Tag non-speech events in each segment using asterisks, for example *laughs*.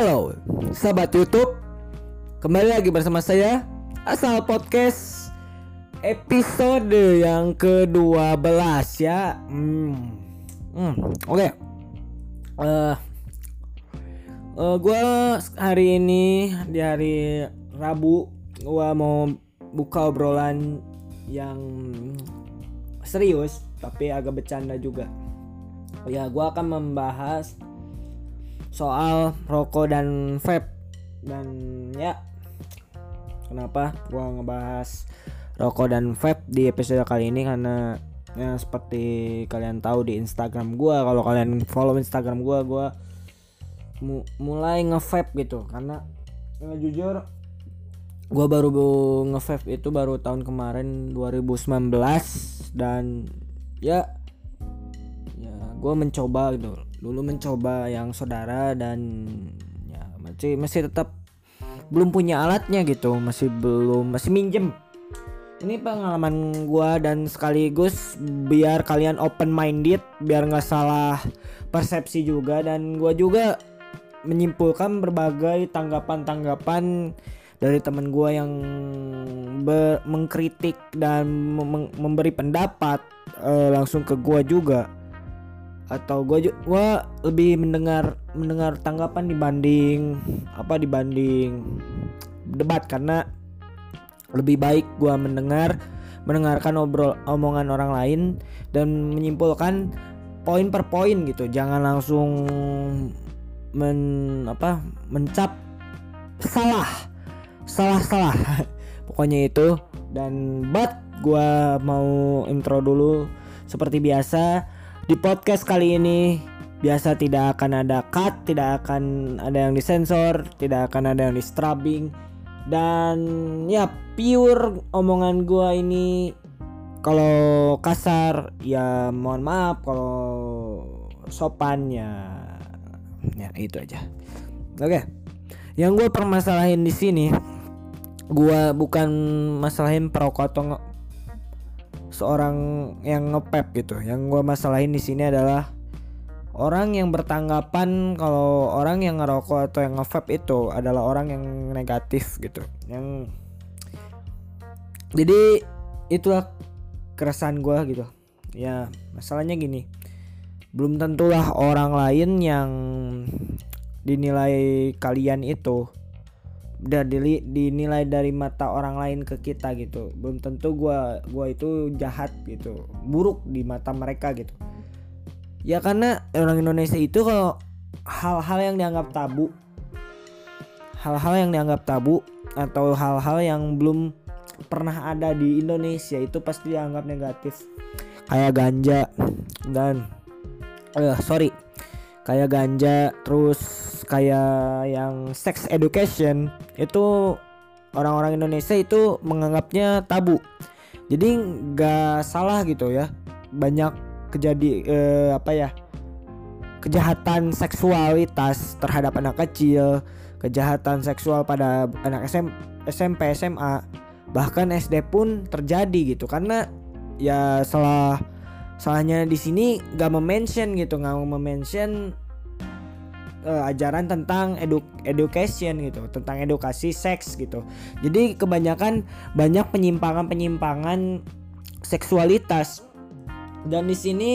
Halo, sahabat YouTube. Kembali lagi bersama saya Asal Podcast episode yang ke-12 ya. Hmm. Hmm, oke. Okay. Uh, uh, gua hari ini di hari Rabu gua mau buka obrolan yang serius tapi agak bercanda juga. Ya, gua akan membahas soal rokok dan vape dan ya kenapa gua ngebahas rokok dan vape di episode kali ini? Karena ya seperti kalian tahu di Instagram gua kalau kalian follow Instagram gua gua mu mulai nge-vape gitu. Karena ya, jujur gua baru nge-vape itu baru tahun kemarin 2019 dan ya ya gua mencoba gitu dulu mencoba yang saudara dan ya masih masih tetap belum punya alatnya gitu. Masih belum masih minjem. Ini pengalaman gua dan sekaligus biar kalian open minded biar nggak salah persepsi juga. Dan gua juga menyimpulkan berbagai tanggapan-tanggapan dari teman gua yang mengkritik dan memberi pendapat uh, langsung ke gua juga atau gue gua lebih mendengar mendengar tanggapan dibanding apa dibanding debat. Karena lebih baik gue mendengar mendengarkan obrol omongan orang lain dan menyimpulkan poin per poin gitu. Jangan langsung men apa mencap salah salah salah *laughs* pokoknya itu. Dan but gue mau intro dulu. Seperti biasa di podcast kali ini biasa tidak akan ada cut, tidak akan ada yang disensor, tidak akan ada yang di strubbing dan ya pure omongan gua ini kalau kasar ya mohon maaf kalau sopan ya itu aja. Oke. Yang gue permasalahin di sini gua bukan masalahin perokok atau seorang yang ngepep gitu. Yang gue masalahin di sini adalah orang yang bertanggapan kalau orang yang ngerokok atau yang ngevape itu adalah orang yang negatif gitu. Yang jadi itulah keresahan gue gitu. Ya masalahnya gini, belum tentulah orang lain yang dinilai kalian itu udah dinilai dari mata orang lain ke kita gitu. Belum tentu gua gua itu jahat gitu buruk di mata mereka gitu. Ya karena orang Indonesia itu kalau hal-hal yang dianggap tabu hal-hal yang dianggap tabu atau hal-hal yang belum pernah ada di Indonesia itu pasti dianggap negatif. Kayak ganja dan uh, sorry kayak ganja terus kayak yang sex education itu orang-orang Indonesia itu menganggapnya tabu. Jadi nggak salah gitu ya banyak kejadi eh, apa ya kejahatan seksualitas terhadap anak kecil kejahatan seksual pada anak SM, SMP SMA bahkan SD pun terjadi gitu. Karena ya salah salahnya di sini nggak mention gitu nggak mention uh, ajaran tentang edu education gitu, tentang edukasi seks gitu. Jadi kebanyakan banyak penyimpangan-penyimpangan seksualitas. Dan di sini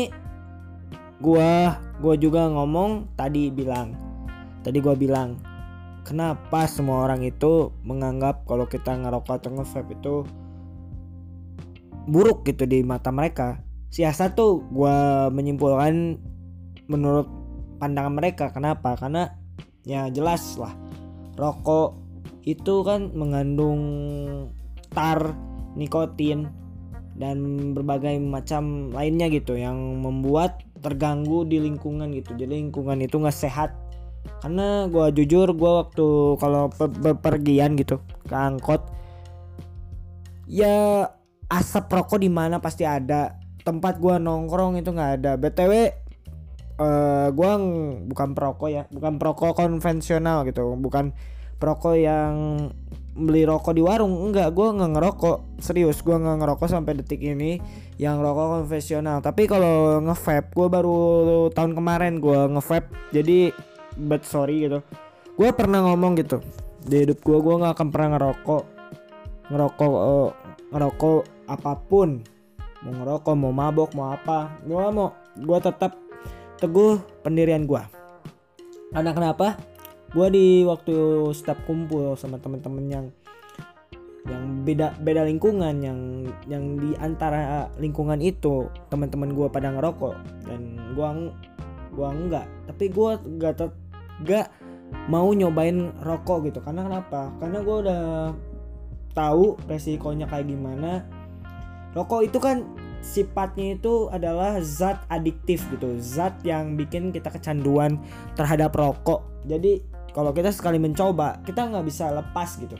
gua gua juga ngomong tadi bilang. Tadi gua bilang kenapa semua orang itu menganggap kalau kita ngerokok atau ngevape itu buruk gitu di mata mereka. Siasat tuh gua menyimpulkan menurut pandangan mereka kenapa? Karena ya jelas lah rokok itu kan mengandung tar nikotin dan berbagai macam lainnya gitu yang membuat terganggu di lingkungan gitu. Jadi lingkungan itu nggak sehat. Karena gue jujur gue waktu kalau bepergian gitu ke angkot ya asap rokok di mana pasti ada tempat gue nongkrong itu nggak ada. Btw uh, eh, gue bukan perokok ya bukan perokok konvensional gitu. Bukan perokok yang beli rokok di warung. Enggak gue nggak ngerokok. Serius gue nggak ngerokok sampai detik ini yang rokok konvensional. Tapi kalau ngevape gue baru tahun kemarin gue ngevape. Jadi but sorry gitu. Gue pernah ngomong gitu di hidup gue gue nggak akan pernah ngerokok. Ngerokok uh, ngerokok apa pun mau ngerokok mau mabok mau apa. Gue mau gue tetap teguh pendirian gue karena kenapa? Gue di waktu setiap kumpul sama temen-temen yang yang beda beda lingkungan yang yang di antara lingkungan itu teman-teman gue pada ngerokok. Dan gue gua enggak tapi gue gak gak mau nyobain rokok gitu. Karena kenapa? Karena gue udah tahu resikonya kayak gimana rokok itu kan sifatnya itu adalah zat adiktif gitu. Zat yang bikin kita kecanduan terhadap rokok. Jadi kalau kita sekali mencoba kita nggak bisa lepas gitu.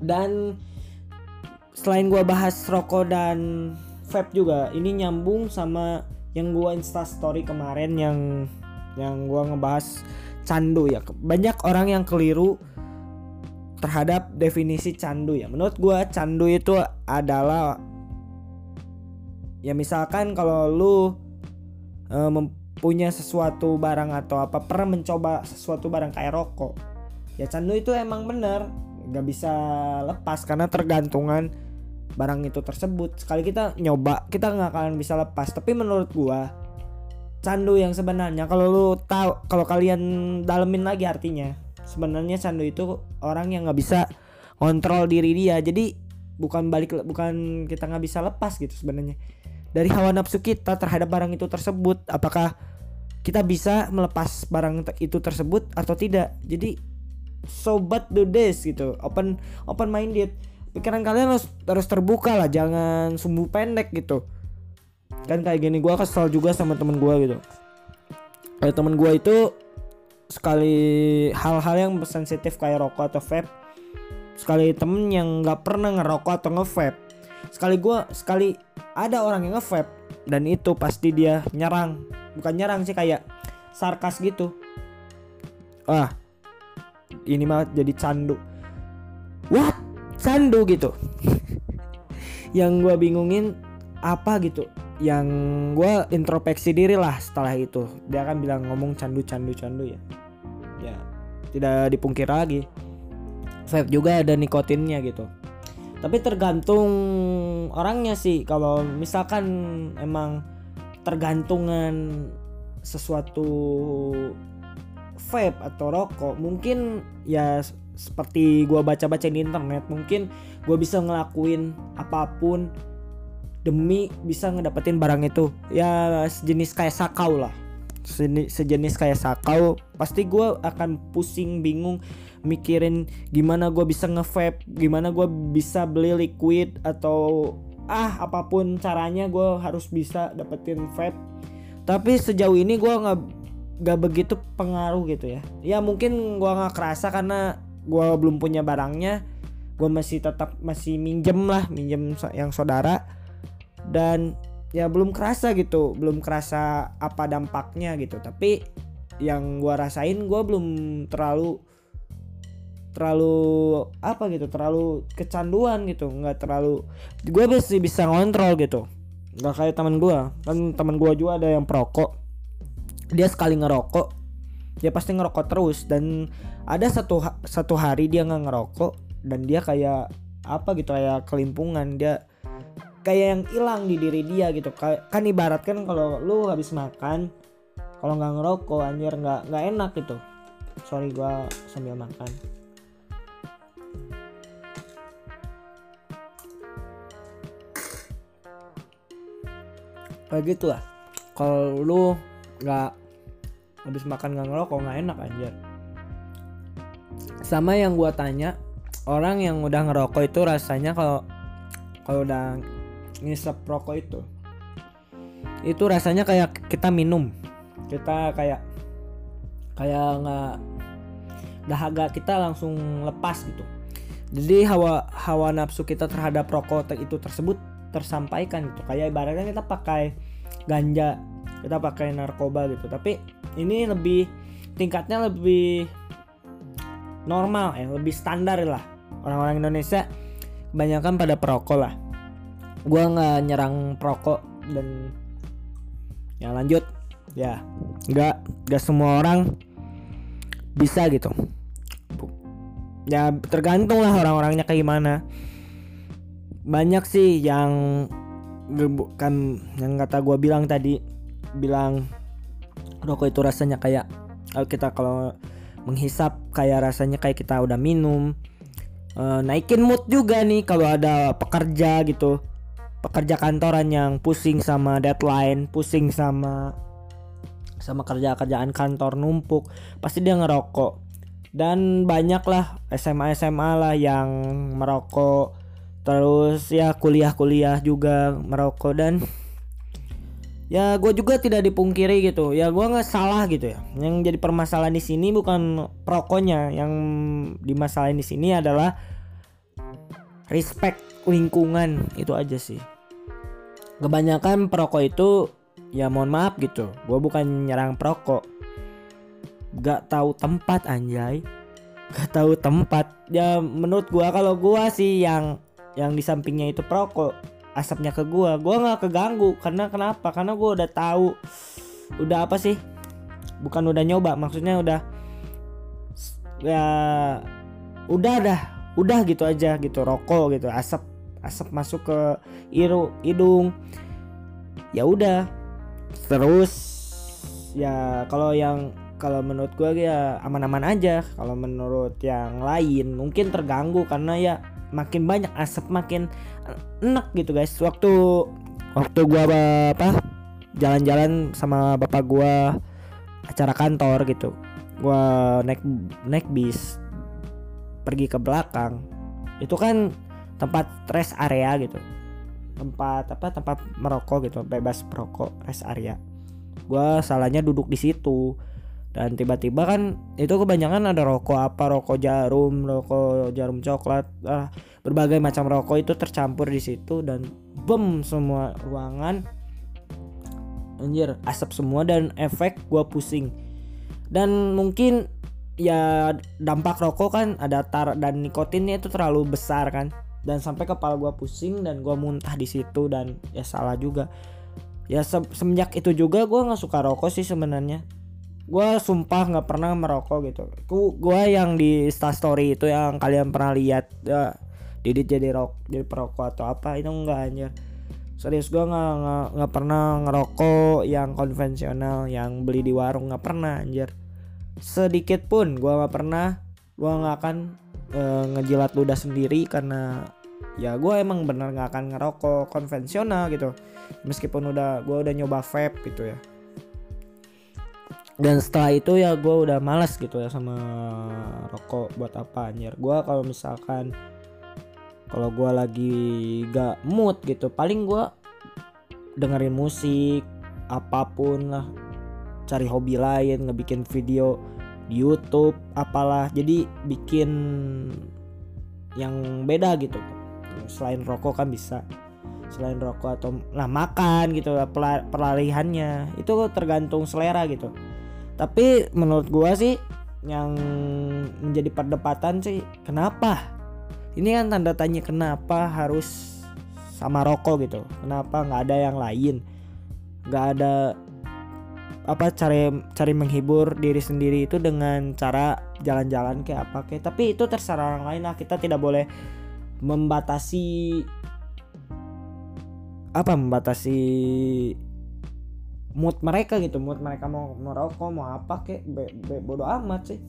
Dan selain gua bahas rokok dan vape juga ini nyambung sama yang gua insta story kemarin yang yang gua ngebahas candu ya. Banyak orang yang keliru terhadap definisi candu ya. Menurut gua candu itu adalah ya misalkan kalau lu e, mempunyai sesuatu barang atau apa pernah mencoba sesuatu barang kayak rokok ya candu itu emang bener nggak bisa lepas karena tergantungan barang itu tersebut. Sekali kita nyoba kita nggak akan bisa lepas. Tapi menurut gua candu yang sebenarnya kalau lu tahu kalau kalian dalemin lagi artinya sebenarnya candu itu orang yang nggak bisa kontrol diri dia. Jadi bukan balik bukan kita nggak bisa lepas gitu sebenarnya. Dari hawa nafsu kita terhadap barang itu tersebut apakah kita bisa melepas barang itu tersebut atau tidak? Jadi sobat do this gitu. Open open minded pikiran kalian harus harus terbuka lah jangan sumbu pendek gitu. Kan kayak gini gue kesel juga sama temen gue gitu. Kayak temen gue itu sekali hal-hal yang sensitif kayak rokok atau vape sekali temen yang nggak pernah ngerokok atau nge-vape sekali gue sekali ada orang yang nge-vape dan itu pasti dia nyerang. Bukan nyerang sih kayak sarkas gitu. Wah ini mah jadi candu. What candu gitu. *laughs* Yang gue bingungin apa gitu yang gue introspeksi diri lah setelah itu. Dia kan bilang ngomong candu candu candu ya. Ya tidak dipungkir lagi. Vape juga ada nikotinnya gitu. Tapi tergantung orangnya sih. Kalau misalkan emang tergantungan sesuatu vape atau rokok mungkin ya seperti gue baca-baca di internet mungkin gue bisa ngelakuin apa pun demi bisa ngedapetin barang itu. Ya sejenis kayak sakau lah. Sejenis kayak sakau pasti gue akan pusing bingung mikirin gimana gue bisa nge gimana gue bisa beli liquid atau ah apa pun caranya gue harus bisa dapetin vape. Tapi sejauh ini gue nggak gak begitu pengaruh gitu ya. Ya mungkin gue nggak kerasa karena gue belum punya barangnya. Gue masih tetap masih minjem lah minjem yang saudara dan ya belum kerasa gitu belum kerasa apa dampaknya gitu. Tapi yang gue rasain gue belum terlalu terlalu apa gitu terlalu kecanduan gitu. Nggak terlalu gue masih bisa ngontrol gitu. Nggak kayak teman gue kan teman gue juga ada yang perokok. Dia sekali ngerokok dia pasti ngerokok terus. Dan ada satu satu hari dia nggak ngerokok dan dia kayak apa gitu kayak kelimpungan. Dia kayak yang hilang di diri dia gitu. Kan ibarat kan kalau lu habis makan kalau nggak ngerokok anjir nggak nggak enak gitu. Sorry gua sambil makan. Kayak gitu lah. Kalau lu nggak habis makan nggak ngerokok nggak enak anjir. Sama yang gua tanya orang yang udah ngerokok itu rasanya kalau kalau udah ngisep rokok itu. Itu rasanya kayak kita minum. Kita kayak kayak nggak dahaga kita langsung lepas gitu. Jadi hawa hawa nafsu kita terhadap rokok itu tersebut tersampaikan gitu. Kayak ibaratnya kita pakai ganja kita pakai narkoba gitu. Tapi ini lebih tingkatnya lebih normal ya lebih standar lah. Orang-orang Indonesia kebanyakan pada perokok lah gue nggak nyerang perokok dan yang lanjut. Ya. Nggak nggak semua orang bisa gitu. Ya tergantung lah orang-orangnya kayak gimana. Banyak sih yang kan yang kata gue bilang tadi bilang rokok itu rasanya kayak kalau kita kalau menghisap kayak rasanya kayak kita udah minum e, naikin mood juga nih kalau ada pekerja gitu pekerja kantoran yang pusing sama deadline pusing sama sama kerja kerjaan kantor numpuk pasti dia ngerokok. Dan banyak lah SMA SMA lah yang merokok. Terus ya kuliah-kuliah juga merokok. Dan ya gue juga tidak dipungkiri gitu. Ya gue nggak salah gitu ya. Yang jadi permasalahan di sini bukan perokoknya yang dimasalahin di sini adalah respect lingkungan. Itu aja sih kebanyakan perokok itu ya mohon maaf gitu. Gue bukan nyerang perokok. Gak tahu tempat anjay. Gak tahu tempat. Ya menurut gue kalau gue sih yang yang di sampingnya itu perokok asapnya ke gua. Gua nggak keganggu. Karena kenapa? Karena gua udah tahu udah apa sih? Bukan udah nyoba maksudnya udah ya udah dah. Udah gitu aja gitu rokok gitu asap asap masuk ke iru hidung. Ya udah. Terus ya kalau yang kalau menurut gue ya aman-aman aja. Kalau menurut yang lain mungkin terganggu karena ya makin banyak asap makin enak gitu guys. Waktu waktu gua apa jalan-jalan sama bapak gua acara kantor gitu. Gua naik naik bis pergi ke belakang. Itu kan tempat rest area gitu. Tempat apa tempat merokok gitu bebas merokok rest area. Gua salahnya duduk di situ. Dan tiba-tiba kan itu kebanyakan ada rokok apa rokok jarum rokok jarum coklat ah, berbagai macam rokok itu tercampur di situ dan bem semua ruangan anjir asap semua dan efek gua pusing. Dan mungkin ya dampak rokok kan ada tar dan nikotinnya itu terlalu besar kan dan sampai kepala gua pusing dan gua muntah di situ dan ya salah juga. Ya se semenjak itu juga gua nggak suka rokok sih sebenarnya. Gue sumpah nggak pernah merokok gitu. Gue yang di story itu yang kalian pernah lihat ya Didit jadi rok jadi perokok atau apa itu enggak aja serius gue nggak nggak pernah ngerokok yang konvensional yang beli di warung nggak pernah anjir. Sedikit pun gue nggak pernah gue nggak akan e, ngejilat ludah sendiri karena ya gue emang bener nggak akan ngerokok konvensional gitu. Meskipun udah gue udah nyoba vape gitu ya. Dan setelah itu ya gue udah malas gitu ya sama rokok buat apa anjir. Gue kalau misalkan kalau gue lagi gak mood gitu paling gue dengerin musik apa pun lah. Cari hobi lain ngebikin video di YouTube apalah. Jadi bikin yang beda gitu. Selain rokok kan bisa. Selain rokok atau nah makan gitu peralihannya. Itu tergantung selera gitu. Tapi menurut gua sih yang menjadi perdebatan sih kenapa? Ini kan tanda tanya kenapa harus sama rokok gitu. Kenapa nggak ada yang lain? Nggak ada apa cari cari menghibur diri sendiri itu dengan cara jalan-jalan kayak apa kayak tapi itu terserah orang lain lah kita tidak boleh membatasi apa membatasi mood mereka gitu. Mood mereka mau merokok mau apa kek be, be, bodo amat sih.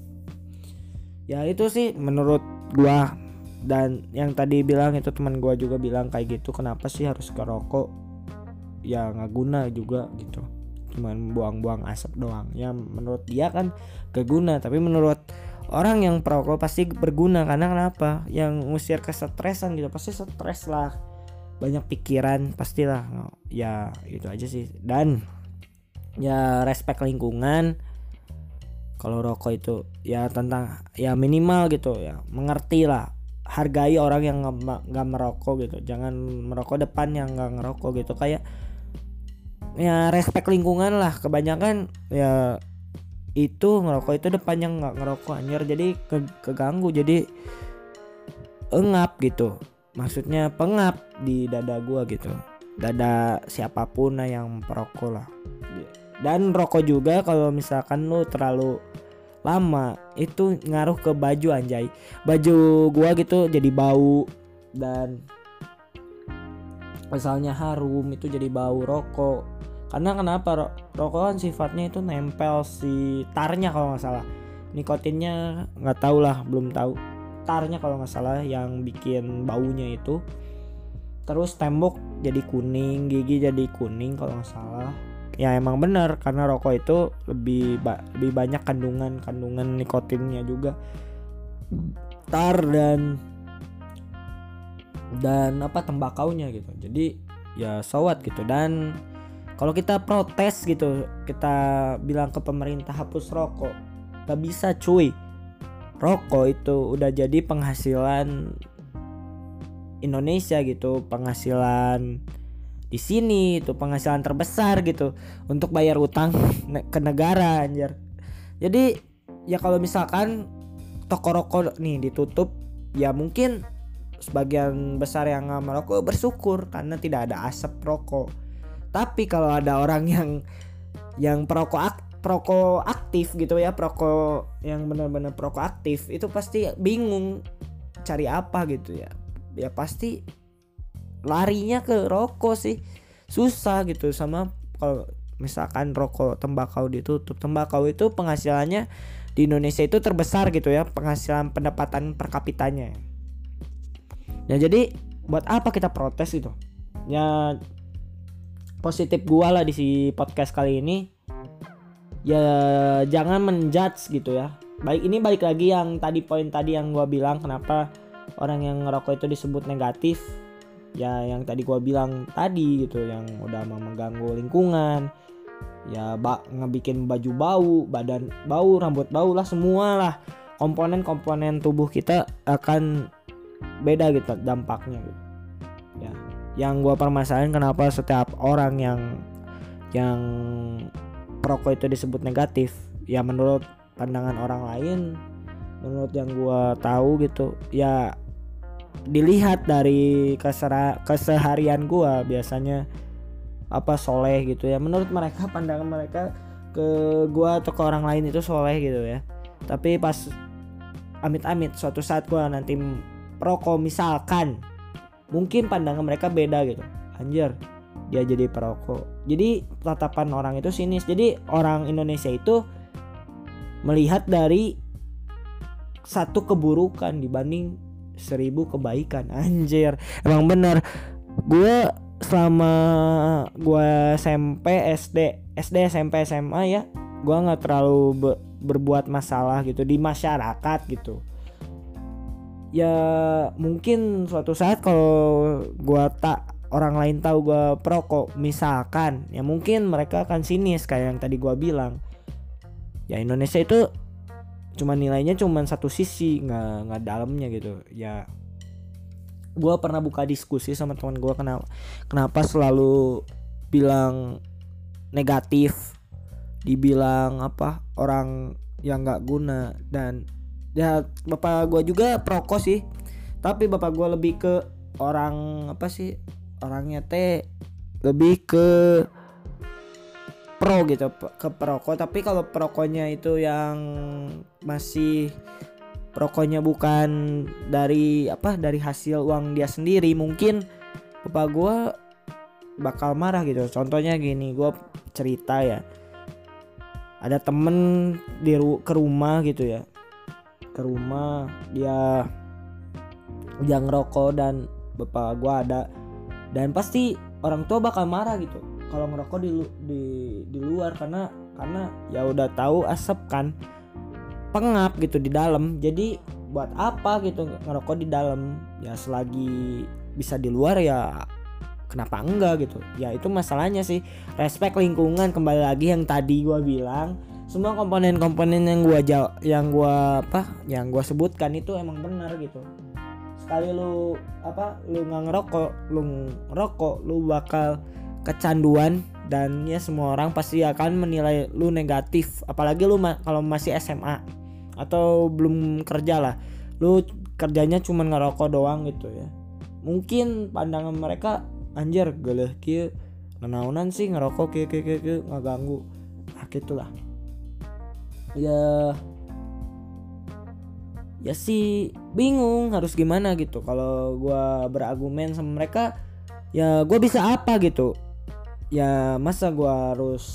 Ya itu sih menurut gua. Dan yang tadi bilang itu teman gua juga bilang kayak gitu kenapa sih harus ke rokok? Ya nggak guna juga gitu cuman buang-buang asap doang. Ya menurut dia kan keguna tapi menurut orang yang perokok pasti berguna karena kenapa? Yang ngusir kesetresan gitu pasti stres lah. Banyak pikiran pastilah. Ya itu aja sih. Dan ya respect lingkungan. Kalau rokok itu ya tentang ya minimal gitu ya mengerti lah. Hargai orang yang nggak merokok gitu. Jangan merokok depan yang nggak ngerokok gitu. Kayak ya respect lingkungan lah. Kebanyakan ya itu ngerokok itu depan yang nggak ngerokok anjir. Jadi ke, keganggu. Jadi engap gitu. Maksudnya pengap di dada gua gitu. Dada siapa pun lah yang perokok lah. Dan rokok juga kalau misalkan lu terlalu lama itu ngaruh ke baju anjay. Baju gua gitu jadi bau dan misalnya harum itu jadi bau rokok. Karena kenapa? Ro rokok kan sifatnya itu nempel si tarnya kalau nggak salah. Nikotinnya nggak tahu lah belum tahu. Tarnya kalau nggak salah yang bikin baunya itu. Terus tembok jadi kuning gigi jadi kuning kalau nggak salah. Ya emang benar karena rokok itu lebih ba lebih banyak kandungan kandungan nikotinnya juga. Tar dan dan apa tembakaunya gitu. Jadi ya sowat gitu. Dan kalau kita protes gitu kita bilang ke pemerintah hapus rokok. Gak bisa cuy. Rokok itu udah jadi penghasilan Indonesia gitu penghasilan di sini itu penghasilan terbesar gitu untuk bayar utang *laughs* ke negara anjir. Jadi ya kalau misalkan toko rokok nih ditutup ya mungkin sebagian besar yang nggak merokok bersyukur karena tidak ada asap rokok. Tapi kalau ada orang yang yang perokok ak, perokok aktif gitu ya perokok yang benar-benar perokok aktif itu pasti bingung cari apa gitu ya. Ya pasti larinya ke rokok sih. Susah gitu sama kalau misalkan rokok tembakau ditutup. Tembakau itu penghasilannya di Indonesia itu terbesar gitu ya penghasilan pendapatan per kapitanya ya jadi buat apa kita protes gitu? Ya positif gua lah di si podcast kali ini. Ya jangan menjudge gitu ya. Baik ini balik lagi yang tadi poin tadi yang gua bilang kenapa orang yang ngerokok itu disebut negatif. Ya yang tadi gua bilang tadi gitu yang udah mengganggu lingkungan. Ya bak ngebikin baju bau badan bau rambut bau lah semua lah. Komponen-komponen tubuh kita akan beda gitu dampaknya gitu. Ya. Yang gue permasalahin kenapa setiap orang yang yang perokok itu disebut negatif ya menurut pandangan orang lain menurut yang gue tahu gitu ya dilihat dari kesera, keseharian gue biasanya apa soleh gitu ya. Menurut mereka *laughs* pandangan mereka ke gue atau ke orang lain itu soleh gitu ya. Tapi pas amit-amit suatu saat gue nanti perokok misalkan. Mungkin pandangan mereka beda gitu. Anjir dia jadi perokok. Jadi tatapan orang itu sinis. Jadi orang Indonesia itu melihat dari satu keburukan dibanding seribu kebaikan. Anjir emang bener. Gue selama gue SMP SD SD SMP SMA ya gue nggak terlalu be berbuat masalah gitu di masyarakat gitu ya mungkin suatu saat kalau gua tak orang lain tahu gua perokok misalkan ya mungkin mereka akan sinis kayak yang tadi gua bilang. Ya Indonesia itu cuma nilainya cuma satu sisi nggak nggak dalamnya gitu. Ya gua pernah buka diskusi sama teman gua kenapa kenapa selalu bilang negatif dibilang apa orang yang nggak guna dan ya bapak gue juga perokok sih. Tapi bapak gue lebih ke orang apa sih orangnya teh lebih ke pro gitu ke perokok. Tapi kalau perokoknya itu yang masih perokoknya bukan dari apa dari hasil uang dia sendiri mungkin bapak gue bakal marah gitu. Contohnya gini gue cerita ya. Ada temen di ke rumah gitu ya ke rumah dia dia ngerokok dan bapak gua ada. Dan pasti orang tua bakal marah gitu kalau ngerokok di di di luar karena karena ya udah tahu asap kan pengap gitu di dalam. Jadi buat apa gitu ngerokok di dalam? Ya selagi bisa di luar ya kenapa enggak gitu? Ya itu masalahnya sih. Respect lingkungan kembali lagi yang tadi gua bilang semua komponen-komponen yang gua jauh yang gua apa yang gua sebutkan itu emang benar gitu. Sekali lu apa lu nggak ngerokok lu ngerokok lu bakal kecanduan dan ya semua orang pasti akan menilai lu negatif. Apalagi lu ma kalau masih SMA atau belum kerja lah lu kerjanya cuma ngerokok doang gitu ya. Mungkin pandangan mereka anjir geleh kia nenaunan sih ngerokok kia kia kia nggak ganggu. Nah gitulah ya. Ya sih bingung harus gimana gitu. Kalau gue berargumen sama mereka ya gue bisa apa gitu? Ya masa gue harus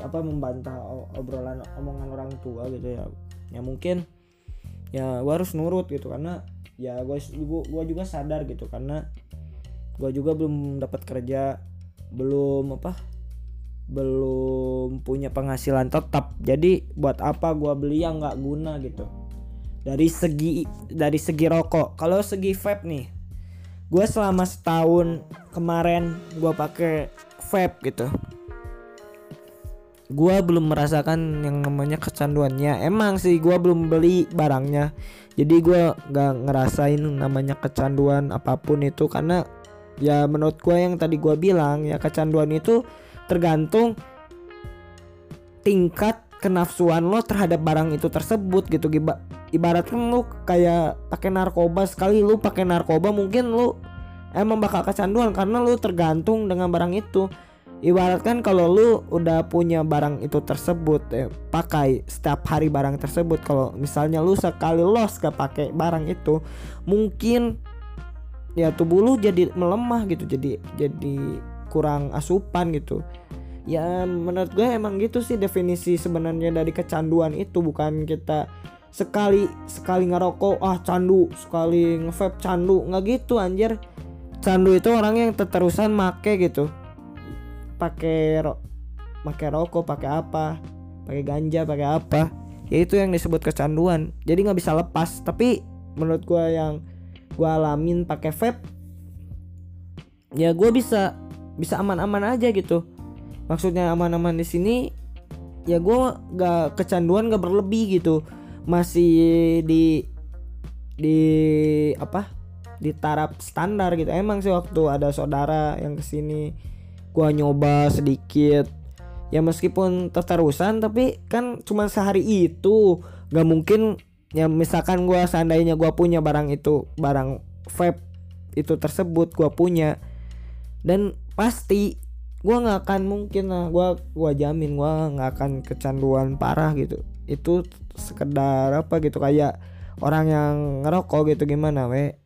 apa membantah obrolan omongan orang tua gitu ya. Ya mungkin ya gue harus nurut gitu. Karena ya gue gue juga sadar gitu. Karena gue juga belum dapat kerja belum apa belum punya penghasilan tetap. Jadi buat apa gue beli yang nggak guna gitu? Dari segi dari segi rokok. Kalau segi vape nih gue selama setahun kemarin gue pakai vape gitu. Gue belum merasakan yang namanya kecanduannya. Emang sih gue belum beli barangnya. Jadi gue nggak ngerasain namanya kecanduan apa pun itu. Karena ya menurut gue yang tadi gue bilang ya kecanduan itu tergantung tingkat kenafsuan lo terhadap barang itu tersebut gitu. Ibaratkan lu kayak pakai narkoba sekali lu pakai narkoba mungkin lu emang bakal kecanduan karena lu tergantung dengan barang itu. Ibaratkan kalau lu udah punya barang itu tersebut eh, pakai setiap hari barang tersebut. Kalau misalnya lu sekali los gak pakai barang itu mungkin ya tubuh lu jadi melemah gitu jadi jadi kurang asupan gitu. Ya menurut gue emang gitu sih definisi sebenarnya dari kecanduan itu. Bukan kita sekali sekali ngerokok ah candu sekali ngevape candu. Nggak gitu anjir. Candu itu orang yang terusan make gitu. Pakai ro pakai rokok pakai apa pakai ganja pakai apa. Ya itu yang disebut kecanduan. Jadi nggak bisa lepas. Tapi menurut gue yang gue alamin pakai vape ya gue bisa bisa aman-aman aja gitu. Maksudnya aman-aman di sini ya gue gak kecanduan gak berlebih gitu. Masih di di apa? Di taraf standar gitu. Emang sih waktu ada saudara yang ke sini gue nyoba sedikit. Ya meskipun terterusan tapi kan cuma sehari itu. Gak mungkin ya misalkan gue seandainya gue punya barang itu barang vape itu tersebut gue punya. Dan pasti. Gue nggak akan mungkin lah gue gua jamin gue nggak akan kecanduan parah gitu. Itu sekedar apa gitu kayak orang yang ngerokok gitu gimana we?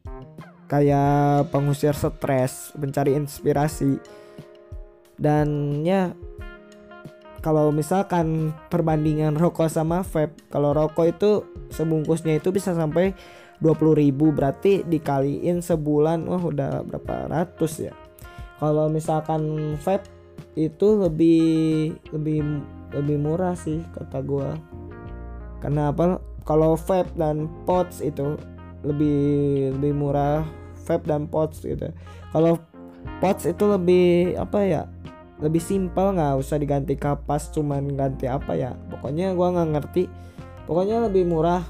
Kayak pengusir stres mencari inspirasi. Dan ya kalau misalkan perbandingan rokok sama vape kalau rokok itu sebungkusnya itu bisa sampai 20 ribu berarti dikaliin sebulan wah udah berapa ratus ya kalau misalkan vape itu lebih lebih lebih murah sih kata gua. Karena apa? Kalau vape dan pods itu lebih lebih murah vape dan pods gitu. Kalau pods itu lebih apa ya lebih simpel nggak usah diganti kapas cuman ganti apa ya. Pokoknya gua nggak ngerti. Pokoknya lebih murah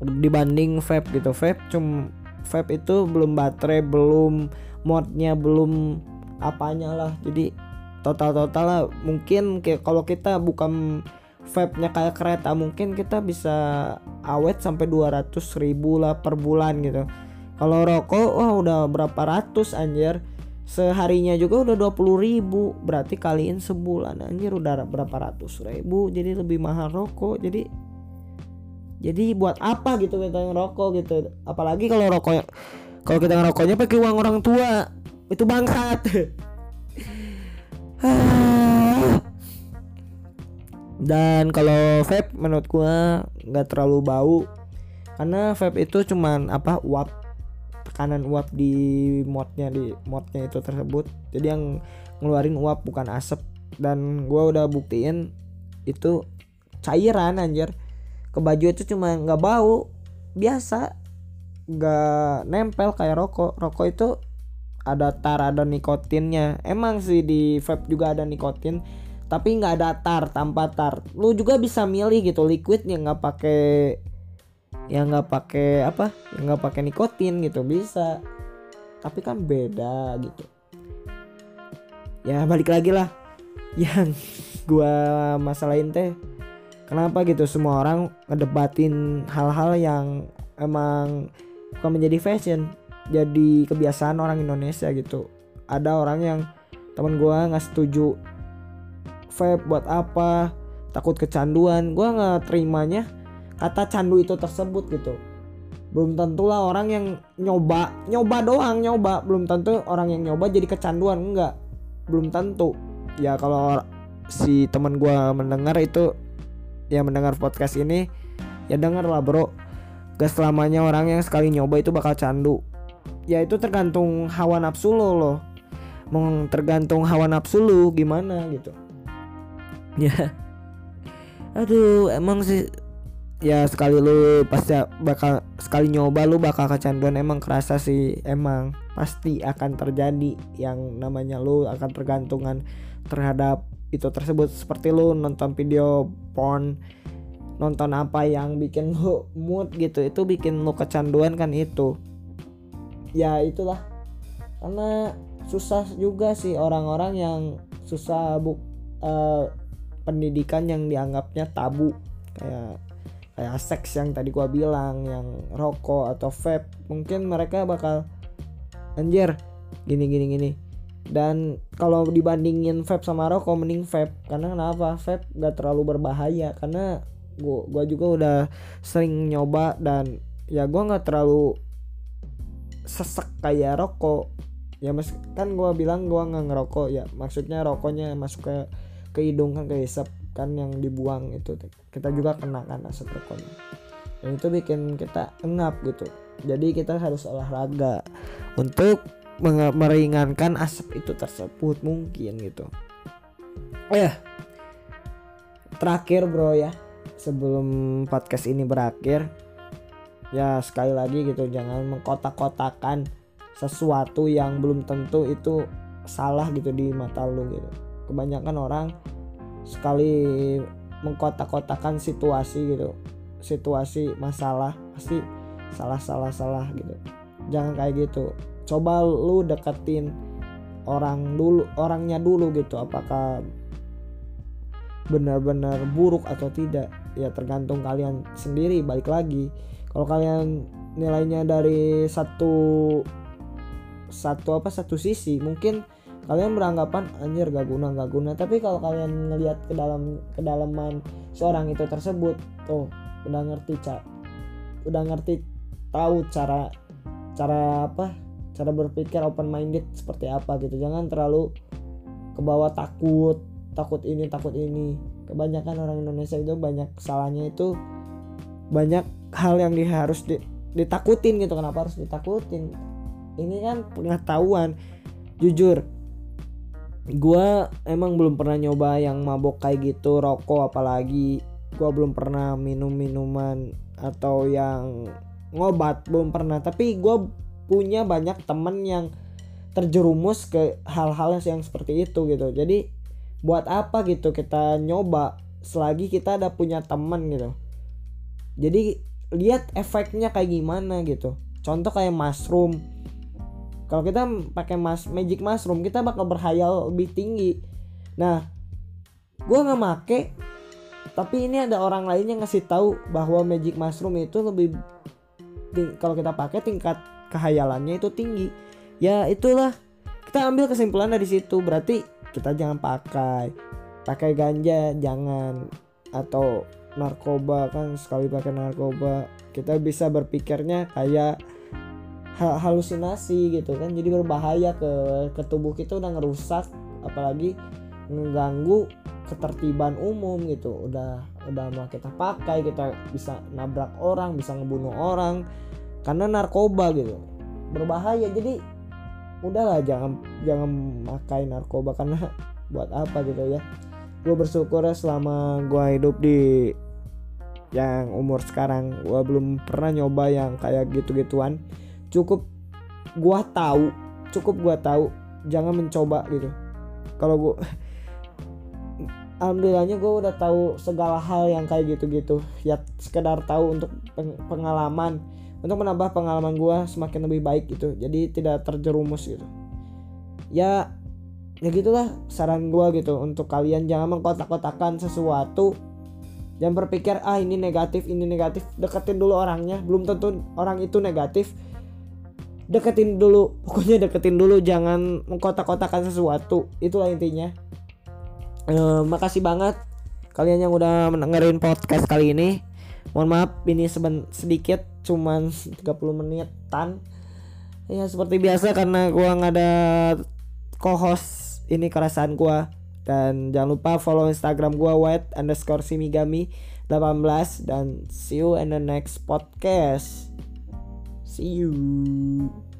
dibanding vape gitu. Vape cum vape itu belum baterai belum modnya belum apanya lah. Jadi total total lah. Mungkin kayak kalau kita bukan vape-nya kayak kereta mungkin kita bisa awet sampai 200 ribu lah per bulan gitu. Kalau rokok wah udah berapa ratus anjir. Seharinya juga udah 20 ribu. Berarti kaliin sebulan anjir udah berapa ratus ribu. Jadi lebih mahal rokok. Jadi jadi buat apa gitu kita ngerokok gitu. Apalagi kalau rokok kalau kita ngerokoknya pakai uang orang tua. Itu bangsat. *laughs* Dan kalau vape menurut gua nggak terlalu bau. Karena vape itu cuman apa uap tekanan uap di modnya di modnya itu tersebut. Jadi yang ngeluarin uap bukan asap. Dan gue udah buktiin itu cairan anjir. Ke baju itu cuma nggak bau. Biasa nggak nempel kayak rokok. Rokok itu ada tar ada nikotinnya. Emang sih di vape juga ada nikotin tapi nggak ada tar tanpa tar. Lu juga bisa milih gitu liquid yang nggak pakai yang nggak pakai apa? Yang nggak pakai nikotin gitu bisa. Tapi kan beda gitu. Ya balik lagi lah. Yang *laughs* gua masalahin teh kenapa gitu semua orang ngedebatin hal-hal yang emang bukan menjadi fashion jadi kebiasaan orang Indonesia gitu. Ada orang yang teman gua nggak setuju vape buat apa takut kecanduan. Gua nggak terimanya kata candu itu tersebut gitu. Belum tentulah orang yang nyoba nyoba doang nyoba. Belum tentu orang yang nyoba jadi kecanduan enggak. Belum tentu. Ya kalau si teman gua mendengar itu ya mendengar podcast ini ya denger lah bro gak selamanya orang yang sekali nyoba itu bakal candu. Ya itu tergantung hawa nafsu lo loh. Tergantung hawa nafsu lu gimana gitu. Ya. Aduh emang sih. Ya sekali lu pasti bakal sekali nyoba lu bakal kecanduan. Emang kerasa sih emang pasti akan terjadi yang namanya lu akan tergantungan terhadap itu tersebut. Seperti lu nonton video porn nonton apa yang bikin lu mood gitu itu bikin lu kecanduan kan itu. Ya itulah. Karena susah juga sih orang-orang yang susah bu uh, pendidikan yang dianggapnya tabu. Kayak kayak seks yang tadi gua bilang yang rokok atau vape mungkin mereka bakal anjir gini gini gini. Dan kalau dibandingin vape sama rokok mending vape. Karena kenapa? Vape gak terlalu berbahaya. Karena gua gua juga udah sering nyoba dan ya gua nggak terlalu sesek kayak rokok. Ya mas kan gua bilang gua nggak ngerokok ya maksudnya rokoknya masuk ke ke hidung kan ke hisap kan yang dibuang itu. Kita juga kena kan asap rokoknya. Dan itu bikin kita engap gitu. Jadi kita harus olahraga untuk meringankan asap itu tersebut mungkin gitu. Ya terakhir bro ya sebelum podcast ini berakhir ya sekali lagi gitu jangan mengkotak-kotakan sesuatu yang belum tentu itu salah gitu di mata lu gitu. Kebanyakan orang sekali mengkotak-kotakan situasi gitu situasi masalah pasti salah salah salah gitu. Jangan kayak gitu. Coba lu deketin orang dulu orangnya dulu gitu apakah benar-benar buruk atau tidak ya tergantung kalian sendiri balik lagi. Kalau kalian nilainya dari satu satu apa satu sisi mungkin kalian beranggapan anjir gak guna gak guna. Tapi kalau kalian ngelihat ke dalam kedalaman seorang itu tersebut tuh udah ngerti cak udah ngerti tahu cara cara apa cara berpikir open minded seperti apa gitu. Jangan terlalu ke bawah takut takut ini takut ini. Kebanyakan orang Indonesia itu banyak salahnya itu banyak hal yang di, harus di, ditakutin gitu. Kenapa harus ditakutin? Ini kan pengetahuan. Jujur gue emang belum pernah nyoba yang mabok kayak gitu rokok apalagi. Gue belum pernah minum minuman atau yang ngobat belum pernah. Tapi gue punya banyak temen yang terjerumus ke hal-hal yang seperti itu gitu. Jadi buat apa gitu kita nyoba selagi kita ada punya temen gitu. Jadi lihat efeknya kayak gimana gitu. Contoh kayak mushroom. Kalau kita pakai mas magic mushroom kita bakal berhayal lebih tinggi. Nah gue nggak make tapi ini ada orang lain yang ngasih tahu bahwa magic mushroom itu lebih kalau kita pakai tingkat kehayalannya itu tinggi. Ya itulah. Kita ambil kesimpulan dari situ. Berarti kita jangan pakai pakai ganja jangan. Atau narkoba kan sekali pakai narkoba. Kita bisa berpikirnya kayak halusinasi gitu kan. Jadi berbahaya ke ke tubuh kita udah ngerusak apalagi mengganggu ketertiban umum gitu. Udah udah mau kita pakai kita bisa nabrak orang bisa ngebunuh orang. Karena narkoba gitu. Berbahaya. Jadi udahlah jangan jangan pakai narkoba karena *laughs* buat apa gitu ya. Gue bersyukur ya selama gue hidup di yang umur sekarang. Gue belum pernah nyoba yang kayak gitu-gituan. Cukup gua tahu cukup gua tahu jangan mencoba gitu. Kalau gua *laughs* alhamdulillahnya gue udah tahu segala hal yang kayak gitu-gitu. Ya sekedar tahu untuk pengalaman untuk menambah pengalaman gue semakin lebih baik gitu. Jadi tidak terjerumus gitu. Ya ya gitulah saran gue gitu. Untuk kalian jangan mengkotak-kotakan sesuatu jangan berpikir ah ini negatif ini negatif. Deketin dulu orangnya. Belum tentu orang itu negatif. Deketin dulu pokoknya deketin dulu. Jangan mengkotak-kotakan sesuatu. Itulah intinya. E, makasih banget kalian yang udah mendengarin podcast kali ini mohon maaf ini seben sedikit cuman 30 menitan. Ya seperti biasa karena gua nggak ada co-host ini kerasaan gua. Dan jangan lupa follow instagram gua white underscore simigami 18 dan see you in the next podcast. See you